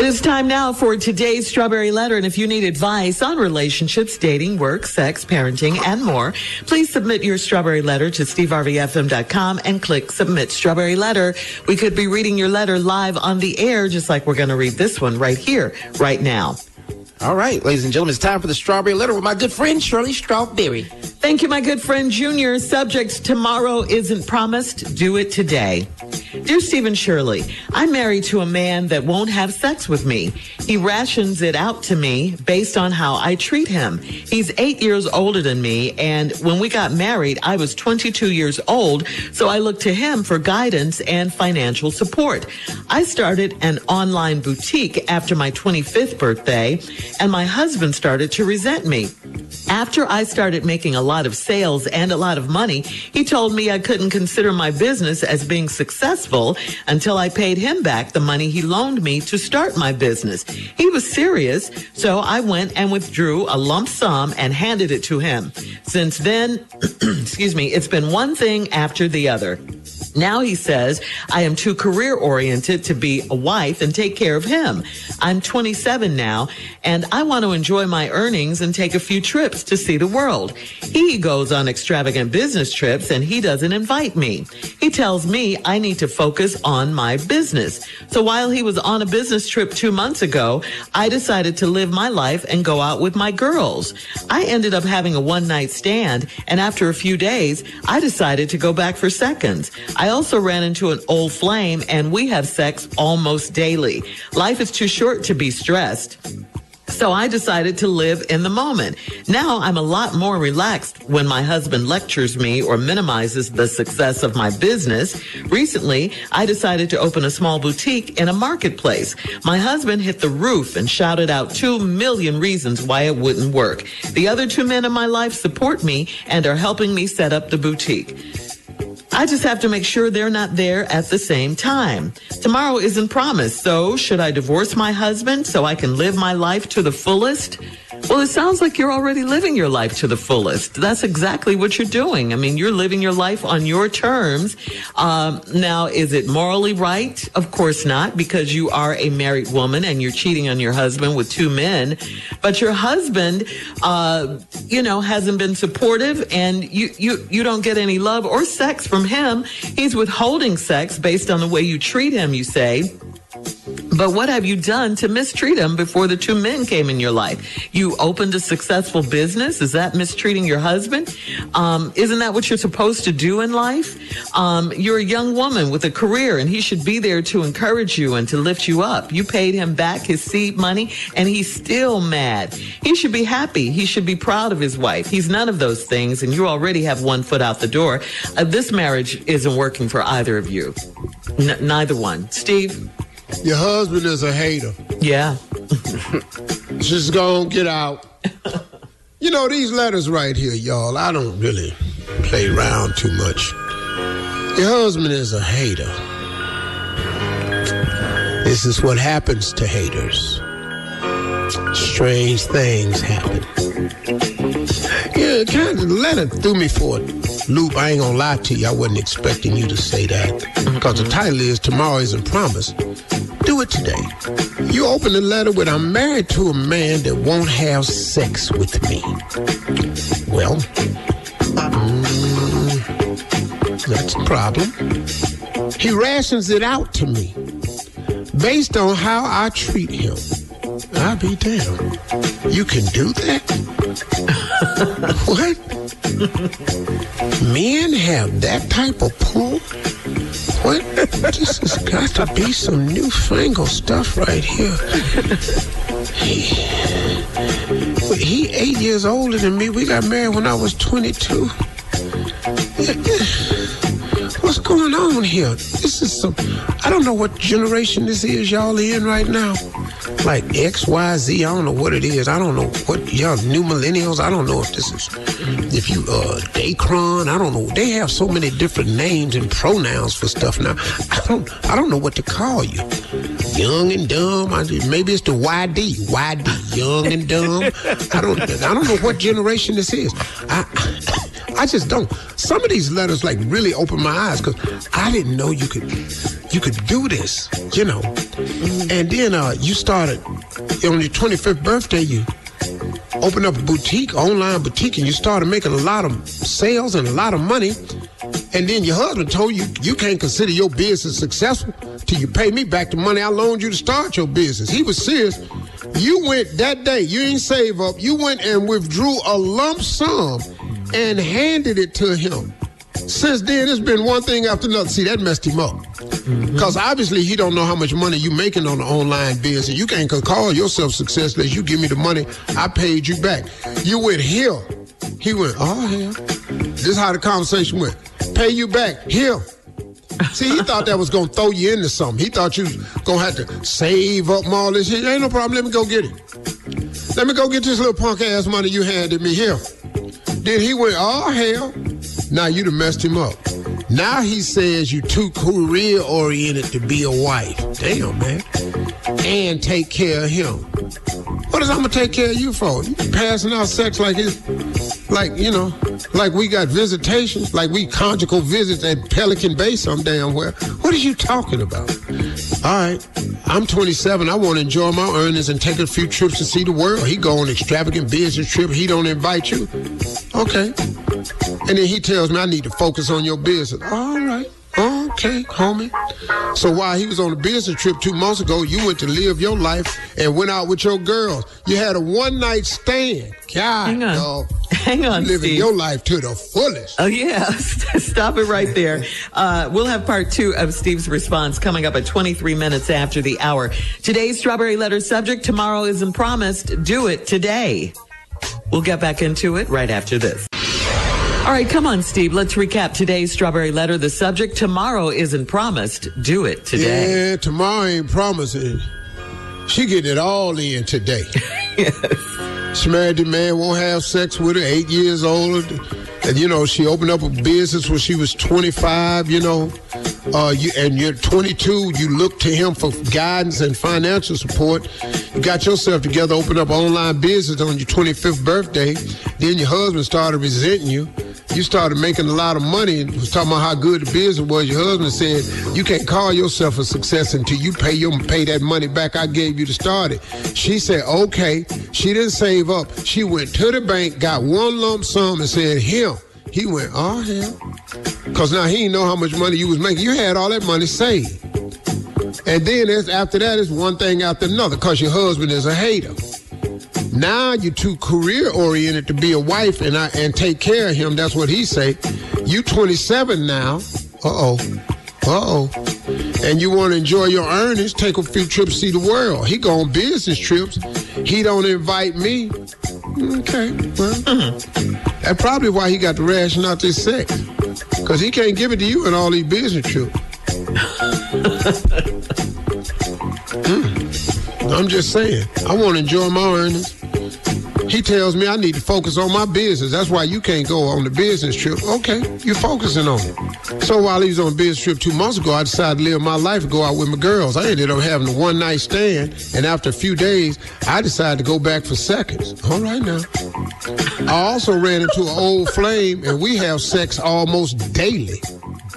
It is time now for today's Strawberry Letter. And if you need advice on relationships, dating, work, sex, parenting, and more, please submit your Strawberry Letter to steveharveyfm.com and click Submit Strawberry Letter. We could be reading your letter live on the air, just like we're going to read this one right here, right now. All right, ladies and gentlemen, it's time for the Strawberry Letter with my good friend Shirley Strawberry. Thank you, my good friend Junior. Subject tomorrow isn't promised. Do it today. Dear Stephen Shirley, I'm married to a man that won't have sex with me. He rations it out to me based on how I treat him. He's eight years older than me, and when we got married, I was 22 years old, so I looked to him for guidance and financial support. I started an online boutique after my 25th birthday, and my husband started to resent me. After I started making a lot of sales and a lot of money, he told me I couldn't consider my business as being successful until I paid him back the money he loaned me to start my business. He was serious, so I went and withdrew a lump sum and handed it to him. Since then, excuse me, it's been one thing after the other. Now he says, I am too career oriented to be a wife and take care of him. I'm 27 now and I want to enjoy my earnings and take a few trips to see the world. He goes on extravagant business trips and he doesn't invite me. He tells me I need to focus on my business. So while he was on a business trip two months ago, I decided to live my life and go out with my girls. I ended up having a one night stand and after a few days, I decided to go back for seconds. I also ran into an old flame and we have sex almost daily. Life is too short to be stressed. So I decided to live in the moment. Now I'm a lot more relaxed when my husband lectures me or minimizes the success of my business. Recently, I decided to open a small boutique in a marketplace. My husband hit the roof and shouted out two million reasons why it wouldn't work. The other two men in my life support me and are helping me set up the boutique. I just have to make sure they're not there at the same time. Tomorrow isn't promised, so should I divorce my husband so I can live my life to the fullest? Well, it sounds like you're already living your life to the fullest. That's exactly what you're doing. I mean, you're living your life on your terms. Um, now, is it morally right? Of course not, because you are a married woman and you're cheating on your husband with two men. But your husband, uh, you know, hasn't been supportive, and you you you don't get any love or sex from him. He's withholding sex based on the way you treat him. You say. But what have you done to mistreat him before the two men came in your life? You opened a successful business. Is that mistreating your husband? Um, isn't that what you're supposed to do in life? Um, you're a young woman with a career and he should be there to encourage you and to lift you up. You paid him back his seed money and he's still mad. He should be happy. He should be proud of his wife. He's none of those things and you already have one foot out the door. Uh, this marriage isn't working for either of you. N- neither one. Steve? Your husband is a hater. Yeah. Just gonna get out. you know, these letters right here, y'all, I don't really play around too much. Your husband is a hater. This is what happens to haters. Strange things happen. Yeah, kind of letter threw me for a loop. I ain't gonna lie to you. I wasn't expecting you to say that. Because the title is Tomorrow Isn't Promised. It today. You open the letter with I'm married to a man that won't have sex with me. Well, mm, That's a problem. He rations it out to me based on how I treat him. I'll be damned. You can do that? what? Men have that type of pull? What? This has got to be some newfangled stuff right here. He, he eight years older than me. We got married when I was 22. What's going on here? This is some. I don't know what generation this is y'all in right now. Like X, Y, Z. I don't know what it is. I don't know what y'all new millennials. I don't know if this is if you uh Dacron. I don't know. They have so many different names and pronouns for stuff now. I don't. I don't know what to call you. Young and dumb. I, maybe it's the YD. YD. Young and dumb. I don't. I don't know what generation this is. I, I just don't. Some of these letters like really open my eyes because I didn't know you could you could do this, you know. And then uh, you started on your 25th birthday. You opened up a boutique, online boutique, and you started making a lot of sales and a lot of money. And then your husband told you you can't consider your business successful till you pay me back the money I loaned you to start your business. He was serious. You went that day, you ain't save up, you went and withdrew a lump sum and handed it to him. Since then, it's been one thing after another. See, that messed him up. Mm-hmm. Because obviously, he don't know how much money you making on the online business. You can't call yourself successful unless you give me the money I paid you back. You went here. He went, oh, hell. This is how the conversation went. Pay you back here. See, he thought that was gonna throw you into something. He thought you was gonna have to save up all this shit. Ain't no problem. Let me go get it. Let me go get this little punk ass money you handed me here. Then he went, oh hell. Now you done messed him up. Now he says you too career oriented to be a wife. Damn, man. And take care of him. What is I'm gonna take care of you for? You passing out sex like it's like, you know, like we got visitations, like we conjugal visits at Pelican Bay some damn where. What are you talking about? All right, I'm 27. I want to enjoy my earnings and take a few trips to see the world. He go on extravagant business trip. He don't invite you. Okay. And then he tells me I need to focus on your business. All right. Okay, homie. So while he was on a business trip two months ago, you went to live your life and went out with your girls. You had a one night stand. God, Hang on. dog. Hang on, Steve. living Steve. your life to the fullest. Oh, yeah. Stop it right there. Uh, we'll have part two of Steve's response coming up at 23 minutes after the hour. Today's Strawberry Letter subject tomorrow isn't promised. Do it today. We'll get back into it right after this. All right, come on, Steve. Let's recap today's Strawberry Letter. The subject tomorrow isn't promised. Do it today. Yeah, tomorrow ain't promising. She getting it all in today. She married the man, won't have sex with her, eight years old. And, you know, she opened up a business when she was 25, you know. Uh, you, and you're 22, you look to him for guidance and financial support. You got yourself together, opened up online business on your 25th birthday. Then your husband started resenting you. You started making a lot of money and was talking about how good the business was. Your husband said, you can't call yourself a success until you pay your pay that money back I gave you to start it. She said, okay. She didn't save up. She went to the bank, got one lump sum and said, him. He went, oh hell. Cause now he didn't know how much money you was making. You had all that money saved. And then after that, it's one thing after another because your husband is a hater. Now you're too career oriented to be a wife and I, and take care of him. That's what he say. You 27 now. Uh oh. Uh oh. And you want to enjoy your earnings? Take a few trips, see the world. He go on business trips. He don't invite me. Okay. Well, that's probably why he got to ration out this sex. Cause he can't give it to you in all these business trips. Mm. I'm just saying, I want to enjoy my earnings. He tells me I need to focus on my business. That's why you can't go on the business trip. Okay, you're focusing on it. So while he was on a business trip two months ago, I decided to live my life and go out with my girls. I ended up having a one night stand, and after a few days, I decided to go back for seconds. All right now. I also ran into an old flame, and we have sex almost daily.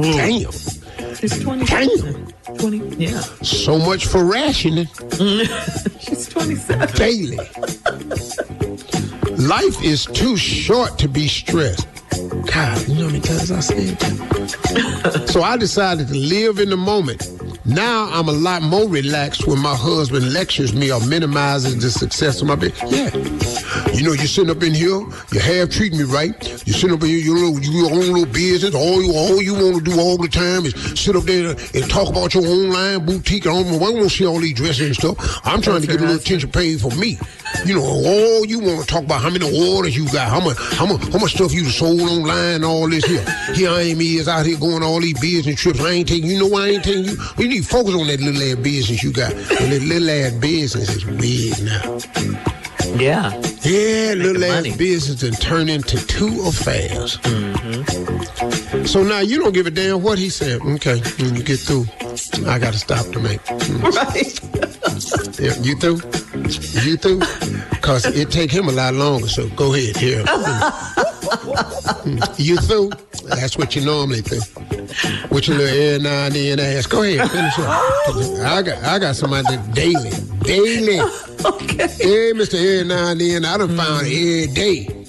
Damn. She's 20. Damn. 20. Yeah. So much for rationing She's 27. daily. Life is too short to be stressed. God, you know how many times I said that? so I decided to live in the moment. Now I'm a lot more relaxed when my husband lectures me or minimizes the success of my business. Yeah. You know, you're sitting up in here, you have treating me right. You're sitting up in here, you little, your own little business. All you, all you want to do all the time is sit up there and talk about your online boutique. I don't, I want to see all these dresses and stuff. I'm trying That's to get a little attention paid for me. You know, all you want to talk about how many orders you got, how much, how much, how much stuff you sold online, all this here. Here I am is out here going all these business trips. I ain't taking you. Know why I ain't taking you? You need to focus on that little ass business you got. And that little ass business is big now. Yeah. Yeah, little ass money. business and turn into two affairs. Mm-hmm. So now you don't give a damn what he said. Okay, when you get through, I got to stop the make. Mm. Right. yeah, you through? You through? Because it take him a lot longer. So go ahead here. Mm. you through? That's what you normally do. With your little air now and then ass. Go ahead, finish up. I got I got somebody that daily. Daily. Okay. Hey, Mr. Air now and then. I done mm-hmm. found every day.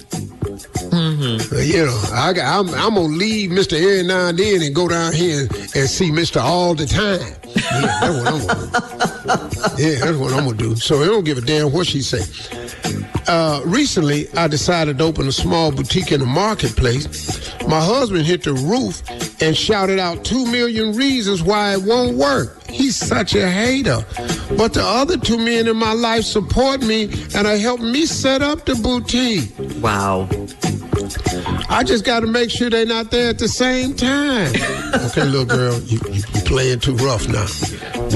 Mm-hmm. You know, I got, I'm, I'm gonna leave Mr. Every now and then and go down here and, and see Mr. all the time. Yeah, Yeah, that's what I'm gonna do. So I don't give a damn what she say. Uh, recently, I decided to open a small boutique in the marketplace. My husband hit the roof and shouted out two million reasons why it won't work. He's such a hater. But the other two men in my life support me and are helping me set up the boutique. Wow. I just got to make sure they're not there at the same time. okay, little girl, you, you, you playing too rough now.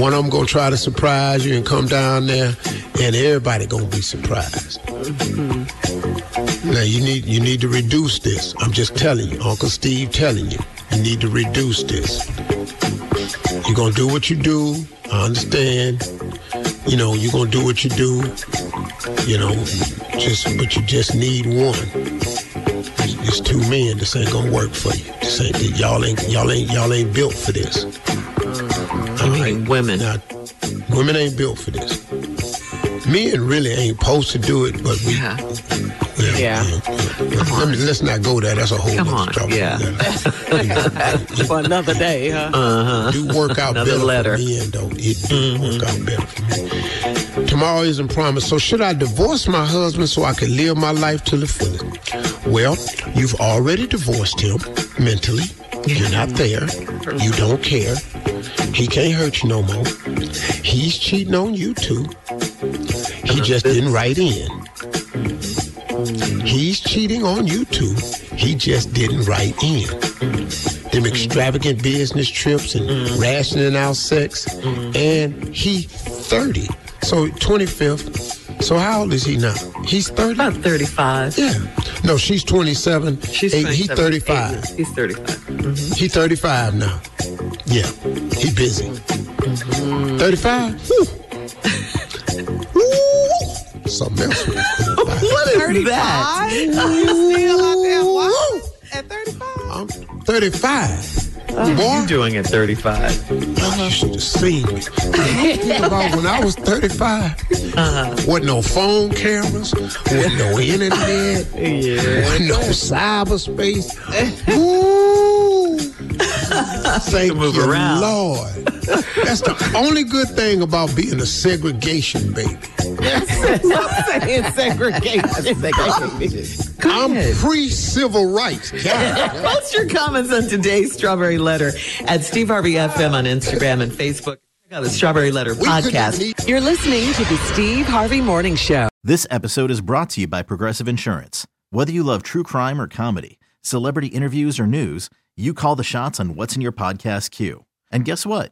One of them gonna try to surprise you and come down there, and everybody gonna be surprised. Mm-hmm. Now you need you need to reduce this. I'm just telling you, Uncle Steve telling you, you need to reduce this. You're gonna do what you do. I understand. You know, you're gonna do what you do. You know, just but you just need one. It's two men. This ain't gonna work for you. This ain't y'all ain't y'all ain't y'all ain't built for this. I mean, women. Now, women ain't built for this. Men really ain't supposed to do it, but we. Yeah. Yeah. yeah. yeah. Let me, let's not go there. That's a whole Come on. trouble. Yeah. for another day, huh? Uh-huh. Do work out another better letter. for men, though. It do mm-hmm. work out better for me. Tomorrow isn't promised. So should I divorce my husband so I can live my life to the fullest? Well, you've already divorced him mentally. You're not there. You don't care. He can't hurt you no more. He's cheating on you too. He just didn't write in. He's cheating on you too. He just didn't write in. Them extravagant business trips and mm. rationing out sex. Mm. And he 30. So 25th. So how old is he now? He's 30? About 35. Yeah. No, she's 27. She's eight, He's 35. Eight. He's 35. Mm-hmm. He's 35 now. Yeah. He busy. Mm-hmm. 35? something else. what is 35? that? still out there walking at 35? I'm 35. What are you doing at 35? Oh, you should have seen me. Think about when I was 35, uh-huh. wasn't no phone cameras, wasn't no internet, yeah. wasn't no cyberspace. Ooh. Thank move you, around. Lord. That's the only good thing about being a segregation baby. saying segregation. I'm pre-civil rights. Post your comments on today's Strawberry Letter at Steve Harvey FM on Instagram and Facebook. Check out the Strawberry Letter podcast. You're listening to the Steve Harvey Morning Show. This episode is brought to you by Progressive Insurance. Whether you love true crime or comedy, celebrity interviews or news, you call the shots on what's in your podcast queue. And guess what?